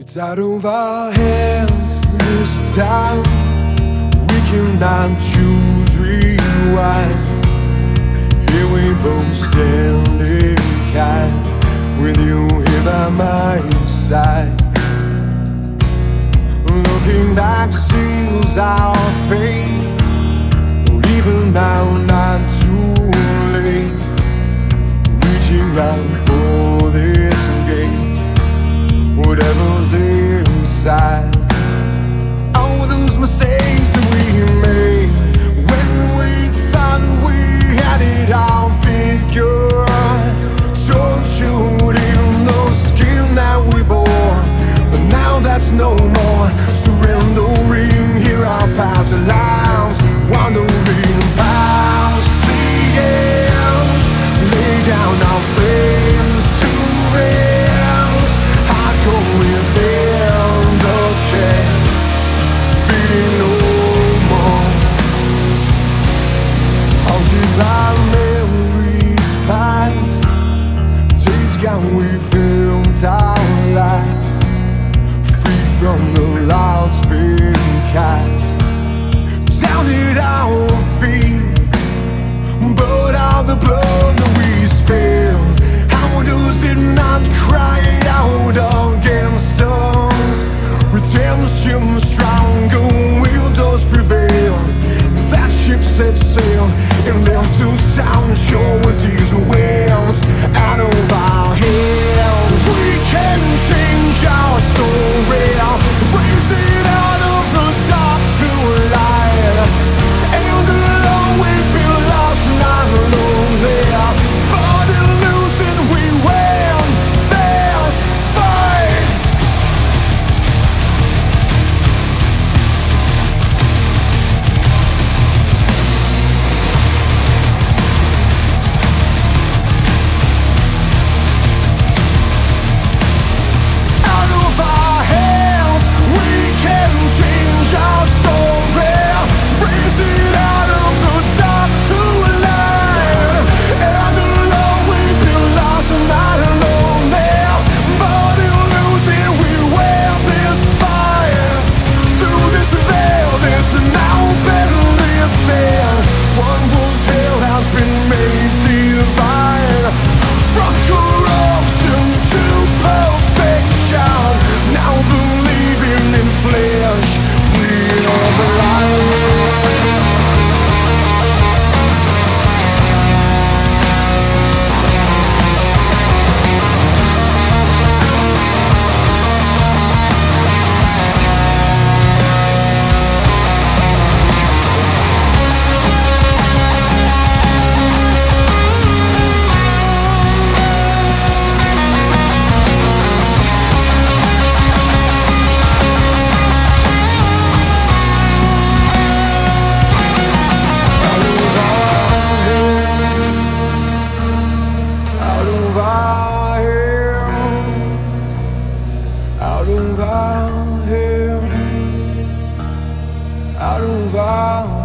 It's out of our hands this time. We cannot choose rewind. Here we both stand in kind, with you here by my side. Looking back seals our fate, but even now not side. we filmed our life free from the loudspeaker. about him. Out about